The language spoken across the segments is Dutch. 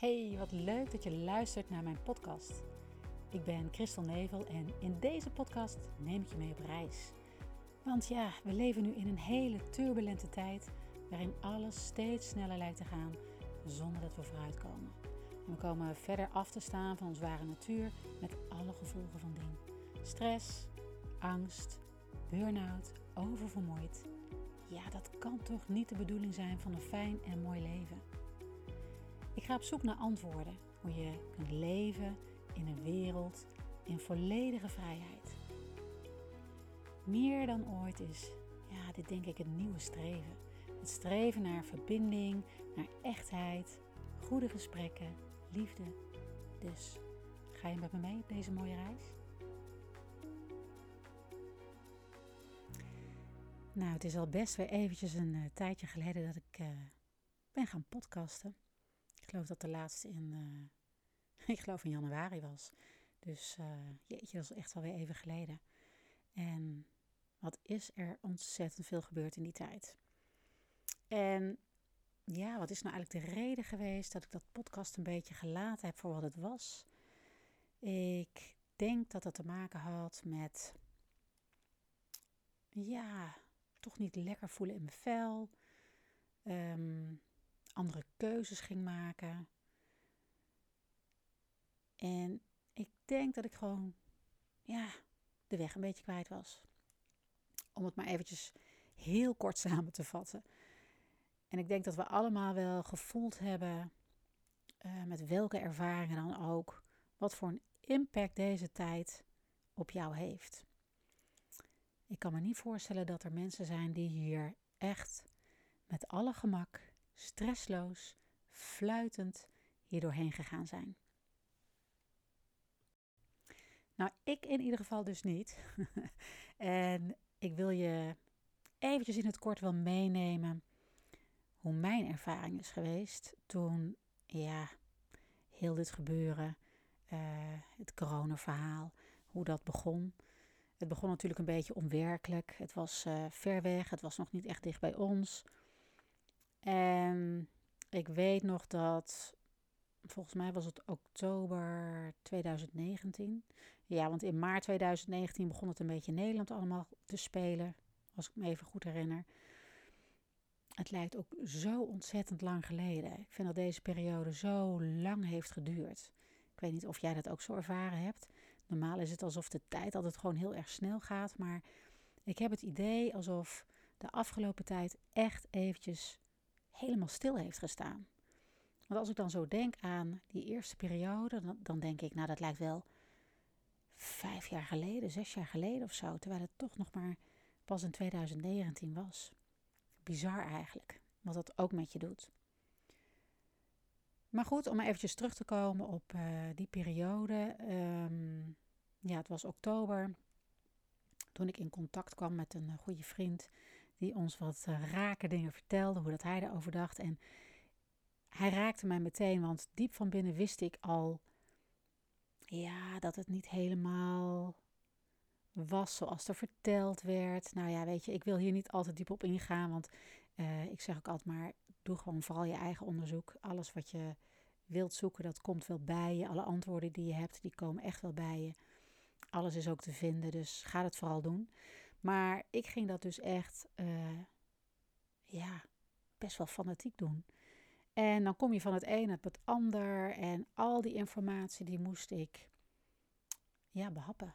Hey, wat leuk dat je luistert naar mijn podcast. Ik ben Christel Nevel en in deze podcast neem ik je mee op reis. Want ja, we leven nu in een hele turbulente tijd waarin alles steeds sneller lijkt te gaan zonder dat we vooruitkomen. En we komen verder af te staan van ons ware natuur met alle gevolgen van dien. Stress, angst, burn-out, oververmoeid. Ja, dat kan toch niet de bedoeling zijn van een fijn en mooi leven. Ga op zoek naar antwoorden hoe je kunt leven in een wereld in volledige vrijheid. Meer dan ooit is, ja, dit denk ik het nieuwe streven. Het streven naar verbinding, naar echtheid, goede gesprekken, liefde. Dus ga je met me mee op deze mooie reis? Nou, het is al best weer eventjes een uh, tijdje geleden dat ik uh, ben gaan podcasten. Ik geloof dat de laatste in, uh, ik geloof in januari was. Dus uh, jeetje, dat is echt alweer even geleden. En wat is er ontzettend veel gebeurd in die tijd. En ja, wat is nou eigenlijk de reden geweest dat ik dat podcast een beetje gelaten heb voor wat het was? Ik denk dat dat te maken had met, ja, toch niet lekker voelen in mijn vel. Um, andere keuzes ging maken. En ik denk dat ik gewoon, ja, de weg een beetje kwijt was. Om het maar eventjes heel kort samen te vatten. En ik denk dat we allemaal wel gevoeld hebben, uh, met welke ervaringen dan ook, wat voor een impact deze tijd op jou heeft. Ik kan me niet voorstellen dat er mensen zijn die hier echt met alle gemak stressloos, fluitend hier doorheen gegaan zijn. Nou, ik in ieder geval dus niet. en ik wil je eventjes in het kort wel meenemen hoe mijn ervaring is geweest toen, ja, heel dit gebeuren, uh, het coronaverhaal, hoe dat begon. Het begon natuurlijk een beetje onwerkelijk. Het was uh, ver weg, het was nog niet echt dicht bij ons. En ik weet nog dat, volgens mij was het oktober 2019. Ja, want in maart 2019 begon het een beetje in Nederland allemaal te spelen, als ik me even goed herinner. Het lijkt ook zo ontzettend lang geleden. Ik vind dat deze periode zo lang heeft geduurd. Ik weet niet of jij dat ook zo ervaren hebt. Normaal is het alsof de tijd altijd gewoon heel erg snel gaat. Maar ik heb het idee alsof de afgelopen tijd echt eventjes helemaal stil heeft gestaan. Want als ik dan zo denk aan die eerste periode, dan, dan denk ik, nou dat lijkt wel vijf jaar geleden, zes jaar geleden of zo, terwijl het toch nog maar pas in 2019 was. Bizar eigenlijk, wat dat ook met je doet. Maar goed, om eventjes terug te komen op uh, die periode. Um, ja, het was oktober. Toen ik in contact kwam met een uh, goede vriend die ons wat uh, rake dingen vertelde, hoe dat hij erover dacht. En hij raakte mij meteen, want diep van binnen wist ik al, ja, dat het niet helemaal was zoals er verteld werd. Nou ja, weet je, ik wil hier niet altijd diep op ingaan, want uh, ik zeg ook altijd maar, doe gewoon vooral je eigen onderzoek. Alles wat je wilt zoeken, dat komt wel bij je. Alle antwoorden die je hebt, die komen echt wel bij je. Alles is ook te vinden, dus ga het vooral doen. Maar ik ging dat dus echt, uh, ja, best wel fanatiek doen. En dan kom je van het een op het ander en al die informatie die moest ik, ja, behappen.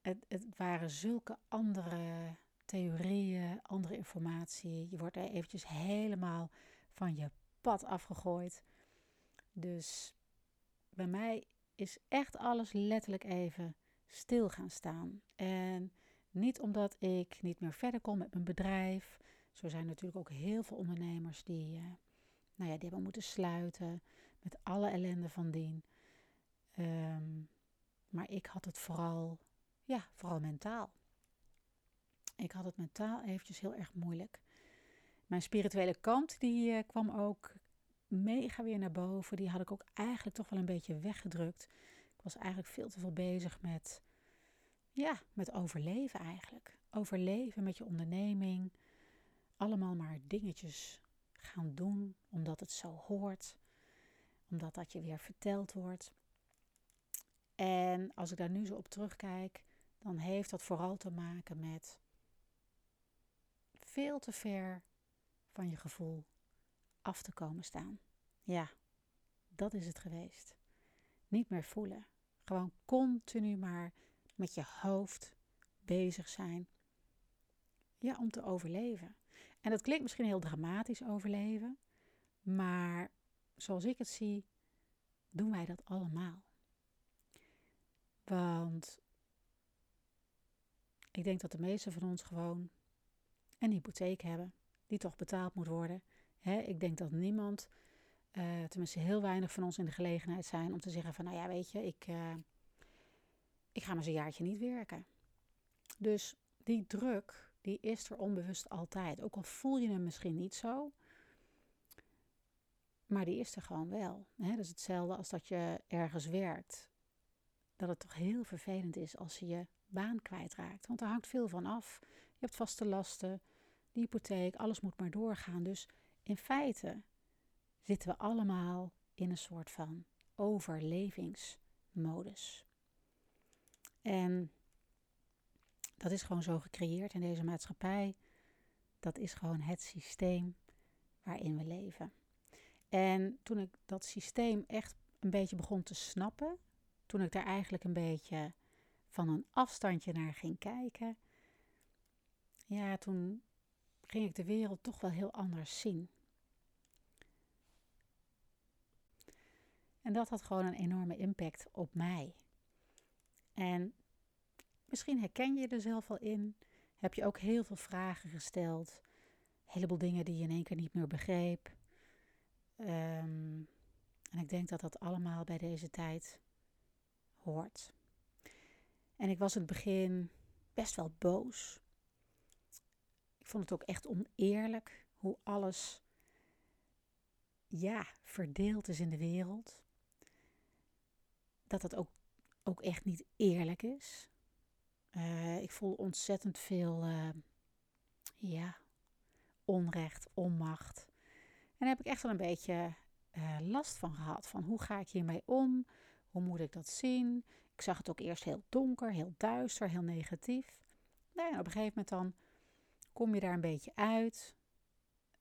Het, het waren zulke andere theorieën, andere informatie. Je wordt er eventjes helemaal van je pad afgegooid. Dus bij mij is echt alles letterlijk even stil gaan staan. En niet omdat ik niet meer verder kon met mijn bedrijf. Zo zijn natuurlijk ook heel veel ondernemers die, uh, nou ja, die hebben moeten sluiten met alle ellende van dien. Um, maar ik had het vooral, ja, vooral mentaal. Ik had het mentaal eventjes heel erg moeilijk. Mijn spirituele kant die uh, kwam ook mega weer naar boven. Die had ik ook eigenlijk toch wel een beetje weggedrukt. Was eigenlijk veel te veel bezig met, ja, met overleven eigenlijk. Overleven met je onderneming. Allemaal maar dingetjes gaan doen omdat het zo hoort, omdat dat je weer verteld wordt. En als ik daar nu zo op terugkijk, dan heeft dat vooral te maken met veel te ver van je gevoel af te komen staan. Ja, dat is het geweest. Niet meer voelen. Gewoon continu maar met je hoofd bezig zijn. Ja, om te overleven. En dat klinkt misschien heel dramatisch overleven, maar zoals ik het zie, doen wij dat allemaal. Want ik denk dat de meeste van ons gewoon een hypotheek hebben, die toch betaald moet worden. ik denk dat niemand, uh, tenminste heel weinig van ons in de gelegenheid zijn om te zeggen van, nou ja, weet je, ik, uh, ik ga maar eens een jaartje niet werken. Dus die druk, die is er onbewust altijd. Ook al voel je hem misschien niet zo, maar die is er gewoon wel. Hè? Dat is hetzelfde als dat je ergens werkt. Dat het toch heel vervelend is als je je baan kwijtraakt. Want er hangt veel van af. Je hebt vaste lasten, de hypotheek, alles moet maar doorgaan. Dus in feite zitten we allemaal in een soort van overlevingsmodus. En dat is gewoon zo gecreëerd in deze maatschappij. Dat is gewoon het systeem waarin we leven. En toen ik dat systeem echt een beetje begon te snappen, toen ik daar eigenlijk een beetje van een afstandje naar ging kijken, ja, toen ging ik de wereld toch wel heel anders zien. En dat had gewoon een enorme impact op mij. En misschien herken je er zelf al in. Heb je ook heel veel vragen gesteld. Een heleboel dingen die je in één keer niet meer begreep. Ehm, en ik denk dat dat allemaal bij deze tijd hoort. En ik was in het begin best wel boos. Ik vond het ook echt oneerlijk hoe alles ja, verdeeld is in de wereld. Dat dat ook, ook echt niet eerlijk is. Uh, ik voel ontzettend veel uh, ja, onrecht, onmacht. En daar heb ik echt wel een beetje uh, last van gehad. Van hoe ga ik hiermee om? Hoe moet ik dat zien? Ik zag het ook eerst heel donker, heel duister, heel negatief. Nou op een gegeven moment dan kom je daar een beetje uit.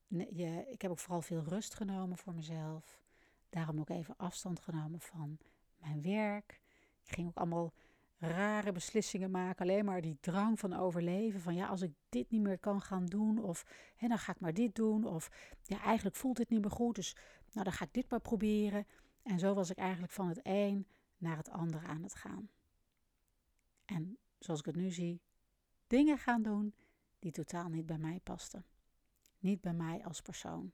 Je, ik heb ook vooral veel rust genomen voor mezelf. Daarom ook even afstand genomen van mijn werk. Ik ging ook allemaal rare beslissingen maken. Alleen maar die drang van overleven. Van ja, als ik dit niet meer kan gaan doen. Of hè, dan ga ik maar dit doen. Of ja, eigenlijk voelt dit niet meer goed. Dus nou, dan ga ik dit maar proberen. En zo was ik eigenlijk van het een naar het andere aan het gaan. En zoals ik het nu zie, dingen gaan doen die totaal niet bij mij pasten. Niet bij mij als persoon.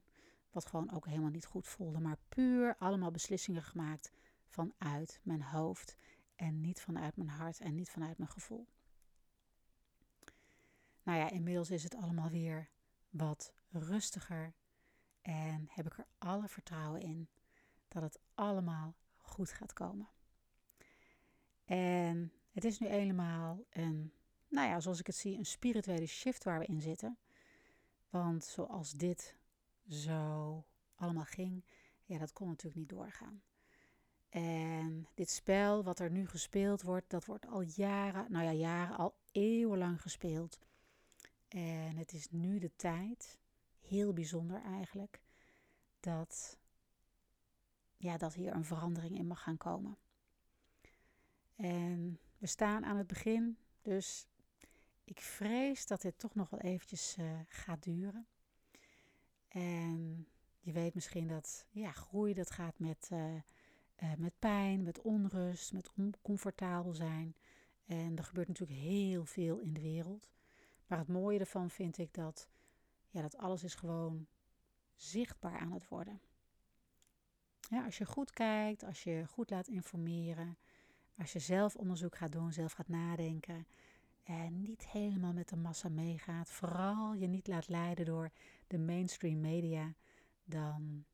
Wat gewoon ook helemaal niet goed voelde. Maar puur allemaal beslissingen gemaakt vanuit mijn hoofd. En niet vanuit mijn hart en niet vanuit mijn gevoel. Nou ja, inmiddels is het allemaal weer wat rustiger. En heb ik er alle vertrouwen in dat het allemaal goed gaat komen. En het is nu helemaal een, nou ja, zoals ik het zie, een spirituele shift waar we in zitten. Want zoals dit zo allemaal ging, ja, dat kon natuurlijk niet doorgaan. En dit spel wat er nu gespeeld wordt, dat wordt al jaren, nou ja, jaren, al eeuwenlang gespeeld. En het is nu de tijd, heel bijzonder eigenlijk, dat, ja, dat hier een verandering in mag gaan komen. En we staan aan het begin, dus ik vrees dat dit toch nog wel eventjes uh, gaat duren. En je weet misschien dat ja, groei dat gaat met, uh, uh, met pijn, met onrust, met oncomfortabel zijn. En er gebeurt natuurlijk heel veel in de wereld. Maar het mooie ervan vind ik dat, ja, dat alles is gewoon zichtbaar aan het worden. Ja, als je goed kijkt, als je goed laat informeren, als je zelf onderzoek gaat doen, zelf gaat nadenken en niet helemaal met de massa meegaat, vooral je niet laat leiden door de mainstream media, dan,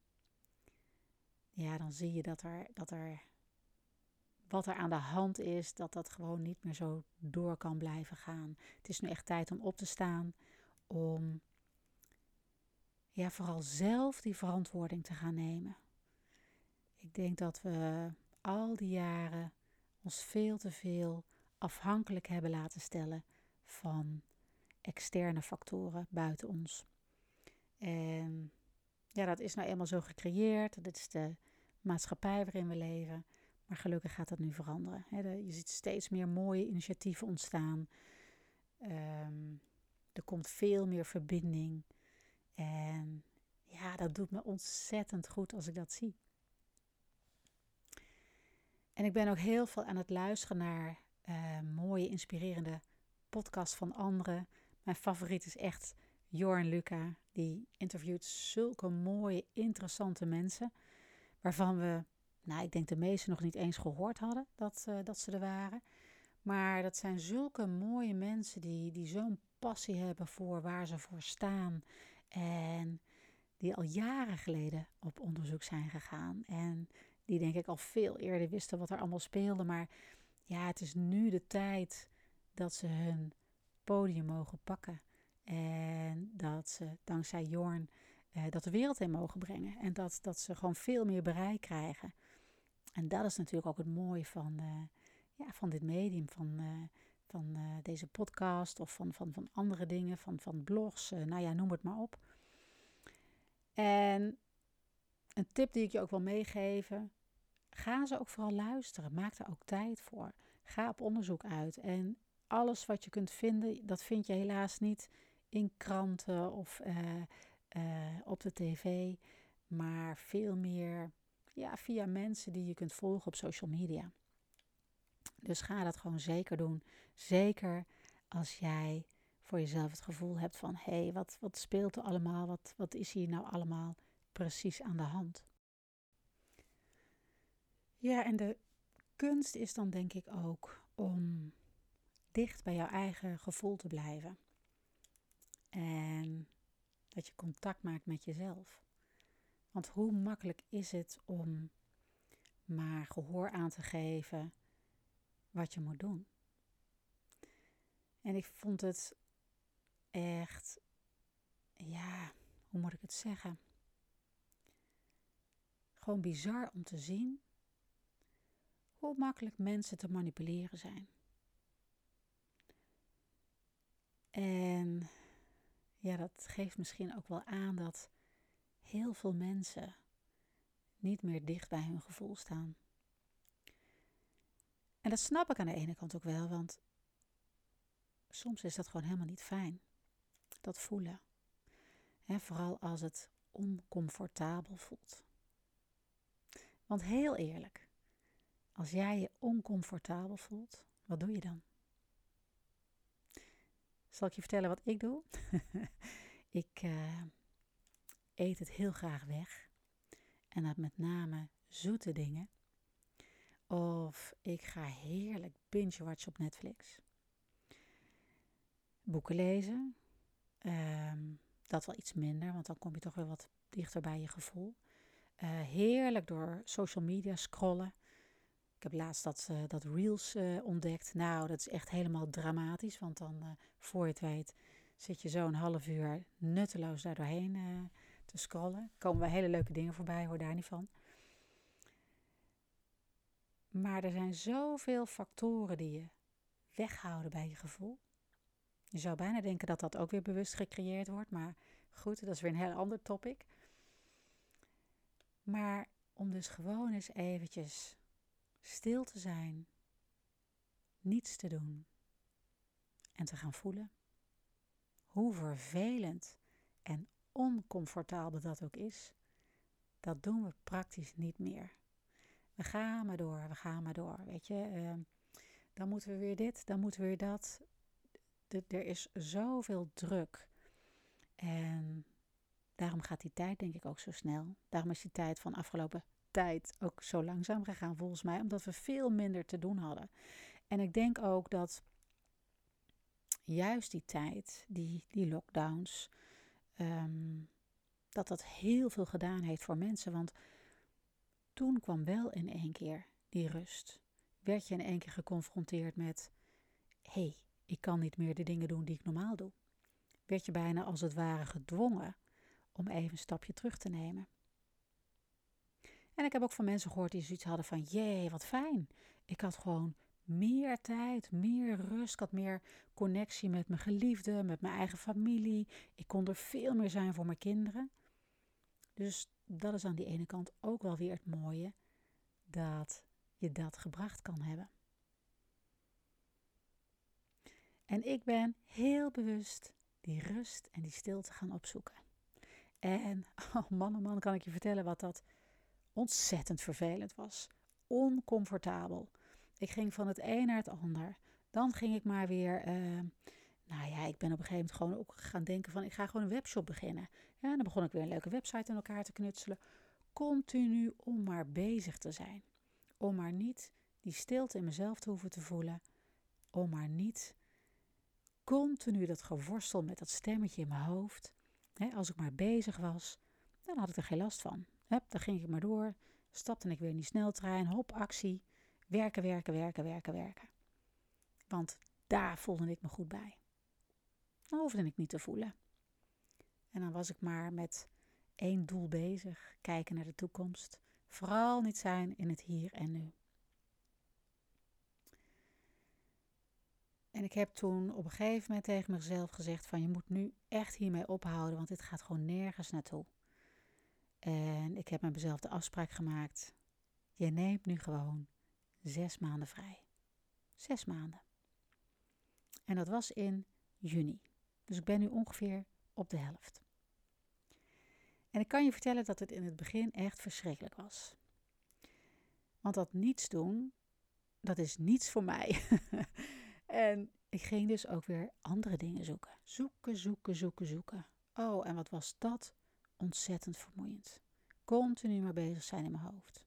ja, dan zie je dat er, dat er wat er aan de hand is, dat dat gewoon niet meer zo door kan blijven gaan. Het is nu echt tijd om op te staan, om ja, vooral zelf die verantwoording te gaan nemen. Ik denk dat we al die jaren ons veel te veel afhankelijk hebben laten stellen van externe factoren buiten ons. En ja, dat is nou eenmaal zo gecreëerd. Dat is de maatschappij waarin we leven. Maar gelukkig gaat dat nu veranderen. je ziet steeds meer mooie initiatieven ontstaan. Ehm, er komt veel meer verbinding. En ja, dat doet me ontzettend goed als ik dat zie. En ik ben ook heel veel aan het luisteren naar uh, mooie, inspirerende podcasts van anderen. Mijn favoriet is echt Jorn Luca. Die interviewt zulke mooie, interessante mensen. Waarvan we, nou, ik denk de meesten nog niet eens gehoord hadden dat, uh, dat ze er waren. Maar dat zijn zulke mooie mensen die, die zo'n passie hebben voor waar ze voor staan. En die al jaren geleden op onderzoek zijn gegaan. En die denk ik al veel eerder wisten wat er allemaal speelde. Maar ja, het is nu de tijd dat ze hun podium mogen pakken. En dat ze dankzij Jorn uh, dat de wereld in mogen brengen. En dat, dat ze gewoon veel meer bereik krijgen. En dat is natuurlijk ook het mooie van, uh, ja, van dit medium, van, uh, van deze podcast of van, van, van andere dingen, van, van blogs, nou ja, noem het maar op. En een tip die ik je ook wil meegeven, ga ze ook vooral luisteren. Maak er ook tijd voor. Ga op onderzoek uit. En alles wat je kunt vinden, dat vind je helaas niet in kranten of uh, uh, op de tv, maar veel meer ja, via mensen die je kunt volgen op social media. Dus ga dat gewoon zeker doen. Zeker als jij voor jezelf het gevoel hebt van hé, hey, wat, wat speelt er allemaal? Wat, wat is hier nou allemaal precies aan de hand? Ja, en de kunst is dan denk ik ook om dicht bij jouw eigen gevoel te blijven. En dat je contact maakt met jezelf. Want hoe makkelijk is het om maar gehoor aan te geven wat je moet doen? En ik vond het echt, ja, hoe moet ik het zeggen? Gewoon bizar om te zien hoe makkelijk mensen te manipuleren zijn. En ja, dat geeft misschien ook wel aan dat heel veel mensen niet meer dicht bij hun gevoel staan. En dat snap ik aan de ene kant ook wel, want soms is dat gewoon helemaal niet fijn. Dat voelen. Vooral als het oncomfortabel voelt. Want heel eerlijk, als jij je oncomfortabel voelt, wat doe je dan? Zal ik je vertellen wat ik doe? ik uh, eet het heel graag weg. En dat met name zoete dingen. Of ik ga heerlijk binge-watchen op Netflix. Boeken lezen. Um, dat wel iets minder, want dan kom je toch weer wat dichter bij je gevoel. Uh, heerlijk door social media scrollen. Heb laatst dat, uh, dat Reels uh, ontdekt. Nou, dat is echt helemaal dramatisch. Want dan, uh, voor je het weet, zit je zo een half uur nutteloos daar doorheen te scrollen. Komen wel hele leuke dingen voorbij, hoor daar niet van. Maar er zijn zoveel factoren die je weghouden bij je gevoel. Je zou bijna denken dat dat ook weer bewust gecreëerd wordt. Maar goed, dat is weer een heel ander topic. Maar om dus gewoon eens eventjes stil te zijn, niets te doen en te gaan voelen. Hoe vervelend en oncomfortabel dat ook is, dat doen we praktisch niet meer. We gaan maar door, we gaan maar door. Weet je, uh, dan moeten we weer dit, dan moeten we weer dat. Er is zoveel druk. En daarom gaat die tijd denk ik ook zo snel. Daarom is die tijd van afgelopen tijd ook zo langzaam gegaan volgens mij, omdat we veel minder te doen hadden. En ik denk ook dat juist die tijd, die, die lockdowns, ehm, dat dat heel veel gedaan heeft voor mensen. Want toen kwam wel in één keer die rust. Werd je in één keer geconfronteerd met: hé, hey, ik kan niet meer de dingen doen die ik normaal doe. Werd je bijna als het ware gedwongen om even een stapje terug te nemen. En ik heb ook van mensen gehoord die zoiets hadden van, jee, wat fijn. Ik had gewoon meer tijd, meer rust. Ik had meer connectie met mijn geliefde, met mijn eigen familie. Ik kon er veel meer zijn voor mijn kinderen. Dus dat is aan die ene kant ook wel weer het mooie dat je dat gebracht kan hebben. En ik ben heel bewust die rust en die stilte gaan opzoeken. En oh man, oh man, kan ik je vertellen wat dat ontzettend vervelend was. Oncomfortabel. Ik ging van het een naar het ander. Dan ging ik maar weer. Uh, nou ja, ik ben op een gegeven moment gewoon ook gaan denken van ik ga gewoon een webshop beginnen. Ja, en dan begon ik weer een leuke website in elkaar te knutselen. Continu om maar bezig te zijn. Om maar niet die stilte in mezelf te hoeven te voelen. Om maar niet continu dat geworstel met dat stemmetje in mijn hoofd. als ik maar bezig was, dan had ik er geen last van. Hup, dan ging ik maar door, stapte ik weer in die sneltrein, hop, actie. Werken, werken, werken, werken, werken. Want daar voelde ik me goed bij. Dan hoefde ik niet te voelen. En dan was ik maar met één doel bezig, kijken naar de toekomst. Vooral niet zijn in het hier en nu. En ik heb toen op een gegeven moment tegen mezelf gezegd van je moet nu echt hiermee ophouden, want dit gaat gewoon nergens naartoe. En ik heb met mezelf de afspraak gemaakt. Je neemt nu gewoon zes maanden vrij. Zes maanden. En dat was in juni. Dus ik ben nu ongeveer op de helft. En ik kan je vertellen dat het in het begin echt verschrikkelijk was. Want dat niets doen, dat is niets voor mij. en ik ging dus ook weer andere dingen zoeken. Zoeken, zoeken, zoeken, zoeken. Oh, en wat was dat ontzettend vermoeiend. Continu maar bezig zijn in mijn hoofd.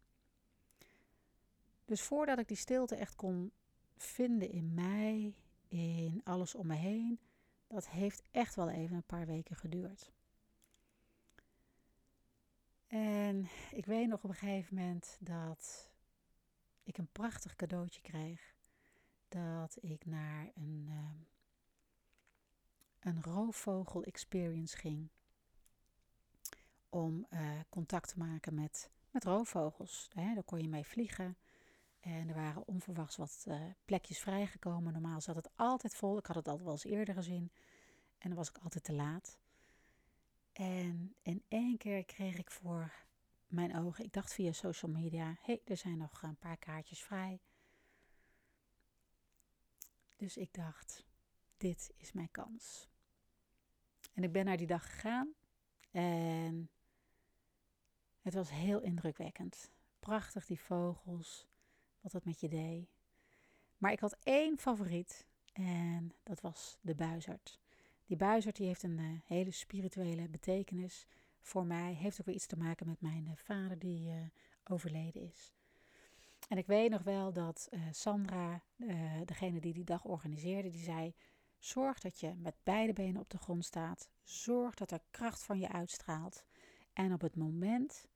Dus voordat ik die stilte echt kon vinden in mij, in alles om me heen, dat heeft echt wel even een paar weken geduurd. En ik weet nog op een gegeven moment dat ik een prachtig cadeautje kreeg. Dat ik naar een, uh, een roofvogel experience ging. Om uh, contact te maken met, met roofvogels. Hè, daar kon je mee vliegen. En er waren onverwachts wat uh, plekjes vrijgekomen. Normaal zat het altijd vol. Ik had het altijd wel eens eerder gezien. En dan was ik altijd te laat. En in één keer kreeg ik voor mijn ogen, ik dacht via social media, hey, er zijn nog een paar kaartjes vrij. Dus ik dacht, dit is mijn kans. En ik ben naar die dag gegaan en het was heel indrukwekkend. Prachtig die vogels, wat dat met je deed. Maar ik had één favoriet en dat was de buizerd. Die buizerd die heeft een uh, hele spirituele betekenis voor mij. Heeft ook weer iets te maken met mijn uh, vader die uh, overleden is. En ik weet nog wel dat Sandra, degene die die dag organiseerde, die zei: Zorg dat je met beide benen op de grond staat. Zorg dat er kracht van je uitstraalt. En op het moment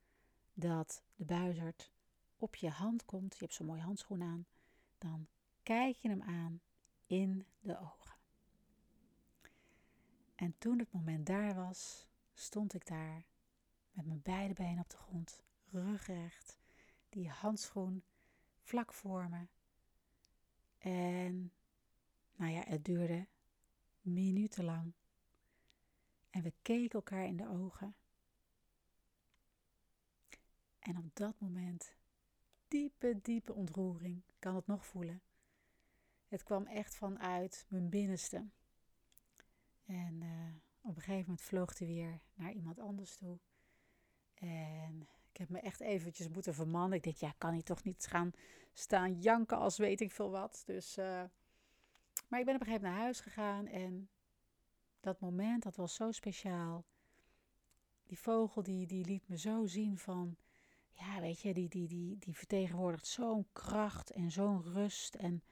dat de buizerd op je hand komt, je hebt zo'n mooie handschoen aan, dan kijk je hem aan in de ogen. En toen het moment daar was, stond ik daar met mijn beide benen op de grond, rugrecht, die handschoen vlak voor me. En nou ja, het duurde minutenlang. En we keken elkaar in de ogen. En op dat moment diepe, diepe ontroering. Kan het nog voelen. Het kwam echt vanuit mijn binnenste. En uh, op een gegeven moment vloog hij weer naar iemand anders toe. En ik heb me echt eventjes moeten vermannen. Ik denk, ja, kan hij toch niet gaan staan janken als weet ik veel wat. Dus, uh, maar ik ben op een gegeven moment naar huis gegaan. En dat moment, dat was zo speciaal. Die vogel, die, die liet me zo zien van ja, weet je, die, die, die, die vertegenwoordigt zo'n kracht en zo'n rust. En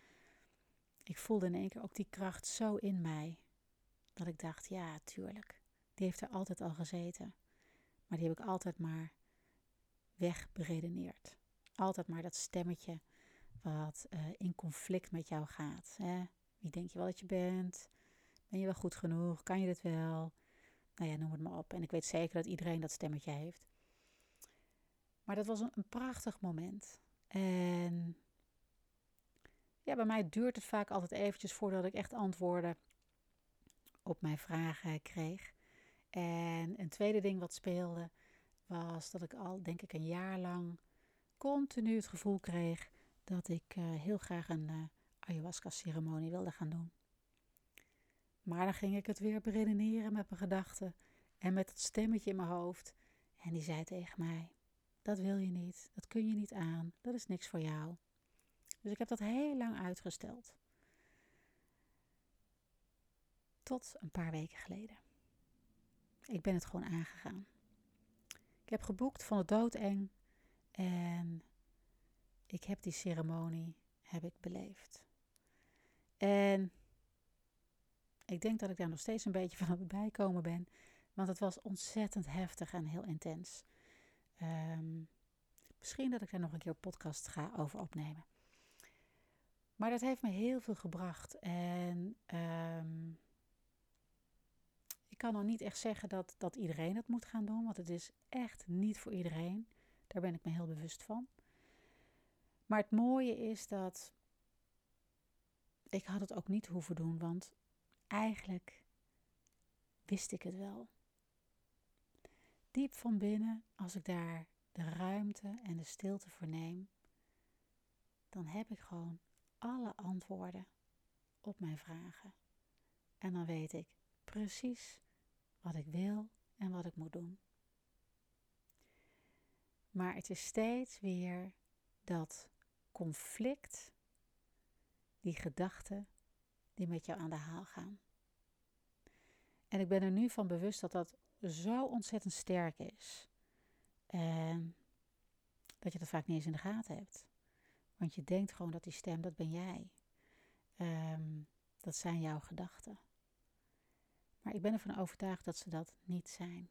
ik voelde in één keer ook die kracht zo in mij. Dat ik dacht, ja, tuurlijk. Die heeft er altijd al gezeten. Maar die heb ik altijd maar wegberedeneerd. Altijd maar dat stemmetje wat uh, in conflict met jou gaat. Hè? Wie denk je wel dat je bent? Ben je wel goed genoeg? Kan je dit wel? nou ja, noem het maar op. En ik weet zeker dat iedereen dat stemmetje heeft. Maar dat was een, prachtig moment. En ja, bij mij duurt het vaak altijd eventjes voordat ik echt antwoorden op mijn vragen kreeg. En een tweede ding wat speelde was dat ik al, denk ik, een jaar lang continu het gevoel kreeg dat ik uh, heel graag een uh, ayahuasca-ceremonie wilde gaan doen. Maar dan ging ik het weer beredeneren met mijn gedachten en met het stemmetje in mijn hoofd. En die zei tegen mij: Dat wil je niet, dat kun je niet aan, dat is niks voor jou. Dus ik heb dat heel lang uitgesteld. Tot een paar weken geleden. Ik ben het gewoon aangegaan. Ik heb geboekt van de doodeng en ik heb die ceremonie heb ik beleefd. En ik denk dat ik daar nog steeds een beetje van het bijkomen ben, want het was ontzettend heftig en heel intens. Um, misschien dat ik daar nog een keer een podcast ga over opnemen. Maar dat heeft me heel veel gebracht. En um, ik kan nog niet echt zeggen dat, dat iedereen het moet gaan doen, want het is echt niet voor iedereen. Daar ben ik me heel bewust van. Maar het mooie is dat ik had het ook niet hoeven doen, want eigenlijk wist ik het wel. Diep van binnen, als ik daar de ruimte en de stilte voor neem, dan heb ik gewoon alle antwoorden op mijn vragen. En dan weet ik precies wat ik wil en wat ik moet doen. Maar het is steeds weer dat conflict, die gedachten die met jou aan de haal gaan. En ik ben er nu van bewust dat dat zo ontzettend sterk is. En dat je dat vaak niet eens in de gaten hebt. Want je denkt gewoon dat die stem, dat ben jij. Um, dat zijn jouw gedachten. Maar ik ben ervan overtuigd dat ze dat niet zijn.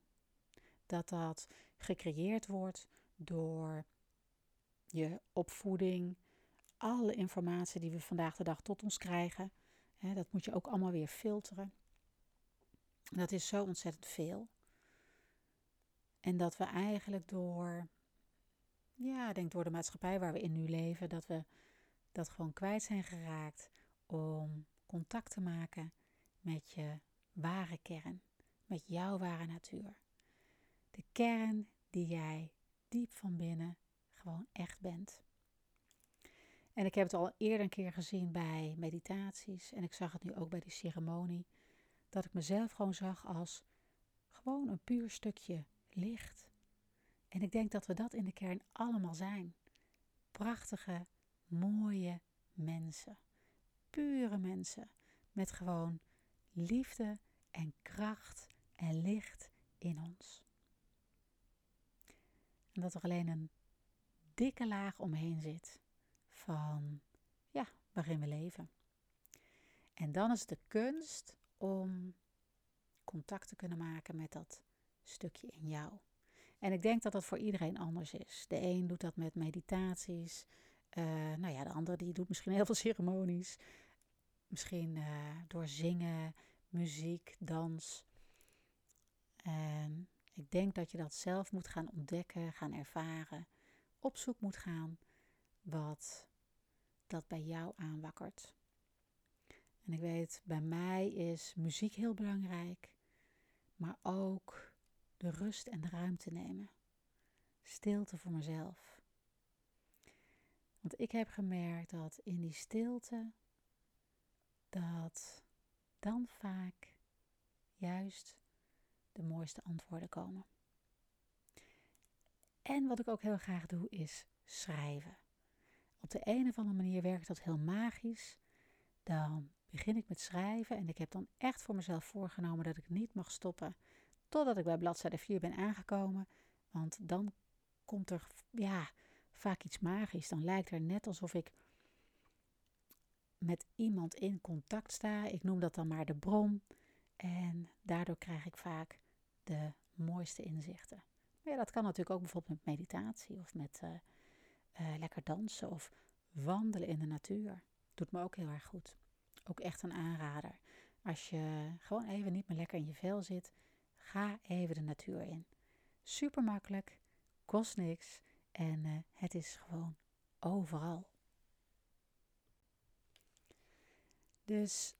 Dat dat gecreëerd wordt door je opvoeding, alle informatie die we vandaag de dag tot ons krijgen. Hè, dat moet je ook allemaal weer filteren. Dat is zo ontzettend veel. En dat we eigenlijk door, ja, denk door de maatschappij waar we in nu leven, dat we dat gewoon kwijt zijn geraakt om contact te maken met je ware kern, met jouw ware natuur. De kern die jij diep van binnen gewoon echt bent. En ik heb het al eerder een keer gezien bij meditaties en ik zag het nu ook bij die ceremonie, dat ik mezelf gewoon zag als gewoon een puur stukje licht. En ik denk dat we dat in de kern allemaal zijn. Prachtige, mooie mensen. Pure mensen met gewoon liefde en kracht en licht in ons. En dat er alleen een dikke laag omheen zit van ja, waarin we leven. En dan is de kunst om contact te kunnen maken met dat stukje in jou. En ik denk dat dat voor iedereen anders is. De een doet dat met meditaties. Uh, nou ja, de ander die doet misschien heel veel ceremonies. Misschien uh, door zingen, muziek, dans. En ik denk dat je dat zelf moet gaan ontdekken, gaan ervaren. Op zoek moet gaan wat dat bij jou aanwakkert. En ik weet, bij mij is muziek heel belangrijk, maar ook de rust en de ruimte nemen. Stilte voor mezelf. Want ik heb gemerkt dat in die stilte, dat dan vaak juist de mooiste antwoorden komen. En wat ik ook heel graag doe, is schrijven. Op de een of andere manier werkt dat heel magisch. Dan begin ik met schrijven en ik heb dan echt voor mezelf voorgenomen dat ik niet mag stoppen totdat ik bij bladzijde 4 ben aangekomen. Want dan komt er ja, vaak iets magisch. Dan lijkt er net alsof ik met iemand in contact sta. Ik noem dat dan maar de bron. En daardoor krijg ik vaak de mooiste inzichten. Ja, dat kan natuurlijk ook bijvoorbeeld met meditatie of met uh, uh, lekker dansen of wandelen in de natuur. Doet me ook heel erg goed. Ook echt een aanrader. Als je gewoon even niet meer lekker in je vel zit, Ga even de natuur in. Super makkelijk, kost niks en uh, het is gewoon overal. Dus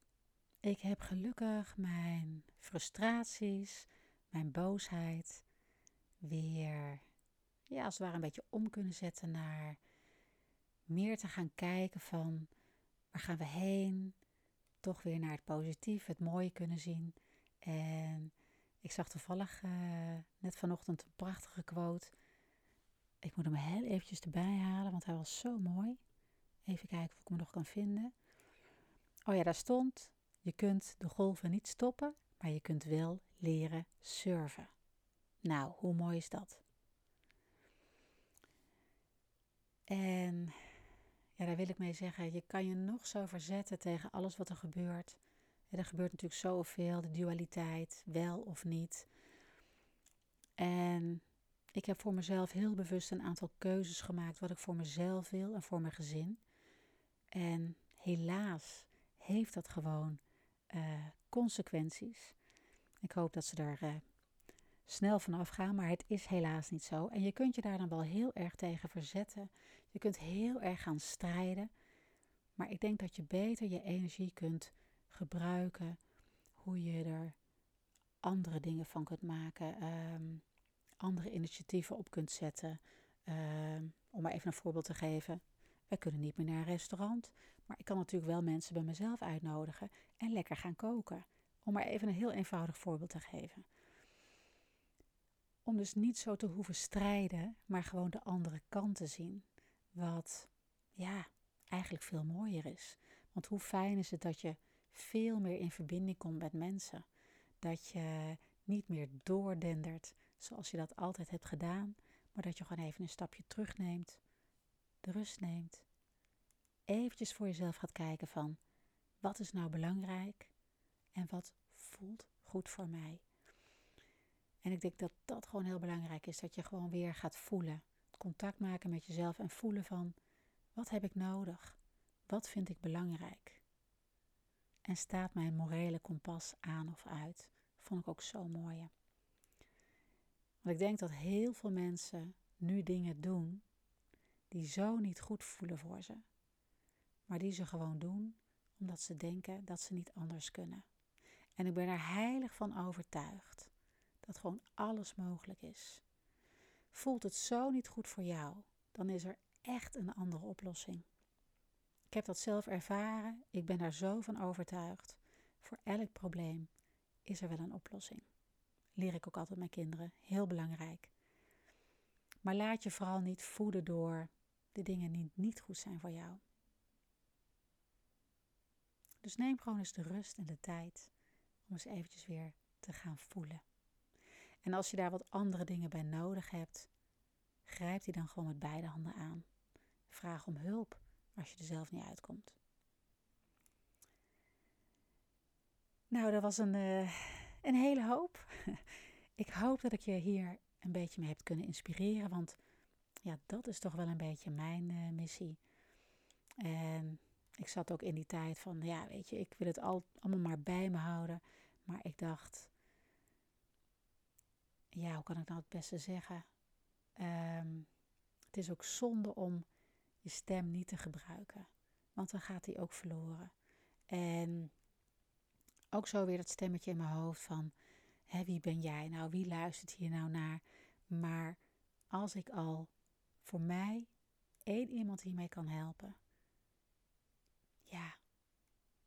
ik heb gelukkig mijn frustraties, mijn boosheid weer, ja, als het ware een beetje om kunnen zetten naar meer te gaan kijken van waar gaan we heen? Toch weer naar het positief, het mooie kunnen zien. En ik zag toevallig uh, net vanochtend een prachtige quote. Ik moet hem heel eventjes erbij halen, want hij was zo mooi. Even kijken of ik hem nog kan vinden. Oh ja, daar stond: Je kunt de golven niet stoppen, maar je kunt wel leren surfen. Nou, hoe mooi is dat? En ja, daar wil ik mee zeggen, je kan je nog zo verzetten tegen alles wat er gebeurt. Er gebeurt natuurlijk zoveel, de dualiteit, wel of niet. En ik heb voor mezelf heel bewust een aantal keuzes gemaakt wat ik voor mezelf wil en voor mijn gezin. En helaas heeft dat gewoon uh, consequenties. Ik hoop dat ze daar uh, snel vanaf gaan, maar het is helaas niet zo. En je kunt je daar dan wel heel erg tegen verzetten. Je kunt heel erg gaan strijden. Maar ik denk dat je beter je energie kunt gebruiken. Hoe je er andere dingen van kunt maken. Um, andere initiatieven op kunt zetten. Um, om maar even een voorbeeld te geven. We kunnen niet meer naar een restaurant. Maar ik kan natuurlijk wel mensen bij mezelf uitnodigen en lekker gaan koken. Om maar even een heel eenvoudig voorbeeld te geven. Om dus niet zo te hoeven strijden, maar gewoon de andere kant te zien. Wat ja, eigenlijk veel mooier is. Want hoe fijn is het dat je veel meer in verbinding komt met mensen. Dat je niet meer doordendert zoals je dat altijd hebt gedaan, maar dat je gewoon even een stapje terugneemt, de rust neemt. Eventjes voor jezelf gaat kijken van wat is nou belangrijk en wat voelt goed voor mij. En ik denk dat dat gewoon heel belangrijk is, dat je gewoon weer gaat voelen. Contact maken met jezelf en voelen van wat heb ik nodig? Wat vind ik belangrijk? En staat mijn morele kompas aan of uit? Vond ik ook zo mooi. Want ik denk dat heel veel mensen nu dingen doen die zo niet goed voelen voor ze. Maar die ze gewoon doen omdat ze denken dat ze niet anders kunnen. En ik ben er heilig van overtuigd dat gewoon alles mogelijk is. Voelt het zo niet goed voor jou, dan is er echt een andere oplossing. Ik heb dat zelf ervaren, ik ben daar zo van overtuigd. Voor elk probleem is er wel een oplossing. Leer ik ook altijd mijn kinderen, heel belangrijk. Maar laat je vooral niet voeden door de dingen die niet goed zijn voor jou. Dus neem gewoon eens de rust en de tijd om eens eventjes weer te gaan voelen. En als je daar wat andere dingen bij nodig hebt, grijp die dan gewoon met beide handen aan. Vraag om hulp als je er zelf niet uitkomt. Nou, dat was een, uh, een hele hoop. ik hoop dat ik je hier een beetje mee heb kunnen inspireren, want ja, dat is toch wel een beetje mijn uh, missie. En ik zat ook in die tijd van, ja, weet je, ik wil het al, allemaal maar bij me houden. Maar ik dacht, ja, hoe kan ik nou het beste zeggen? Um, het is ook zonde om je stem niet te gebruiken, want dan gaat die ook verloren. En ook zo weer dat stemmetje in mijn hoofd van, hé, wie ben jij nou? Wie luistert hier nou naar? Maar als ik al voor mij één iemand hiermee kan helpen, ja,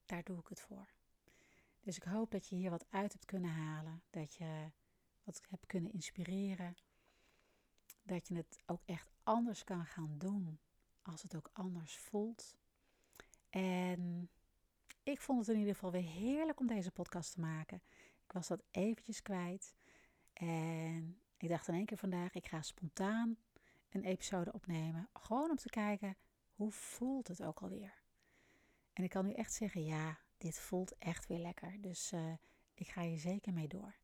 daar doe ik het voor. Dus ik hoop dat je hier wat uit hebt kunnen halen, dat je wat hebt kunnen inspireren, dat je het ook echt anders kan gaan doen als het ook anders voelt. En ik vond het in ieder geval weer heerlijk om deze podcast te maken. Ik was dat eventjes kwijt. En ik dacht in één keer vandaag, ik ga spontaan een episode opnemen. Gewoon om te kijken, hoe voelt het ook alweer? En ik kan nu echt zeggen, ja, dit voelt echt weer lekker. Dus uh, ik ga hier zeker mee door.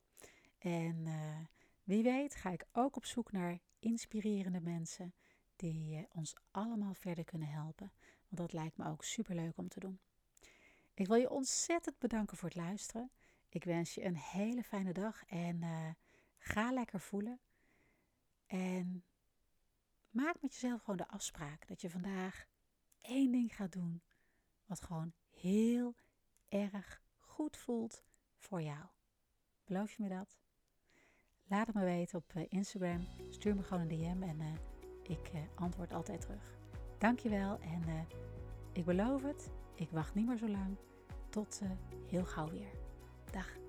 En uh, wie weet ga ik ook op zoek naar inspirerende mensen die ons allemaal verder kunnen helpen. Want dat lijkt me ook super leuk om te doen. Ik wil je ontzettend bedanken voor het luisteren. Ik wens je een hele fijne dag en uh, ga lekker voelen. En maak met jezelf gewoon de afspraak dat je vandaag één ding gaat doen wat gewoon heel erg goed voelt voor jou. Beloof je me dat? Laat het me weten op eh, Instagram. Stuur me gewoon een DM en uh, ik uh, antwoord altijd terug. Dankjewel en ik beloof het, ik wacht niet meer zo lang. Tot heel gauw weer. Dag.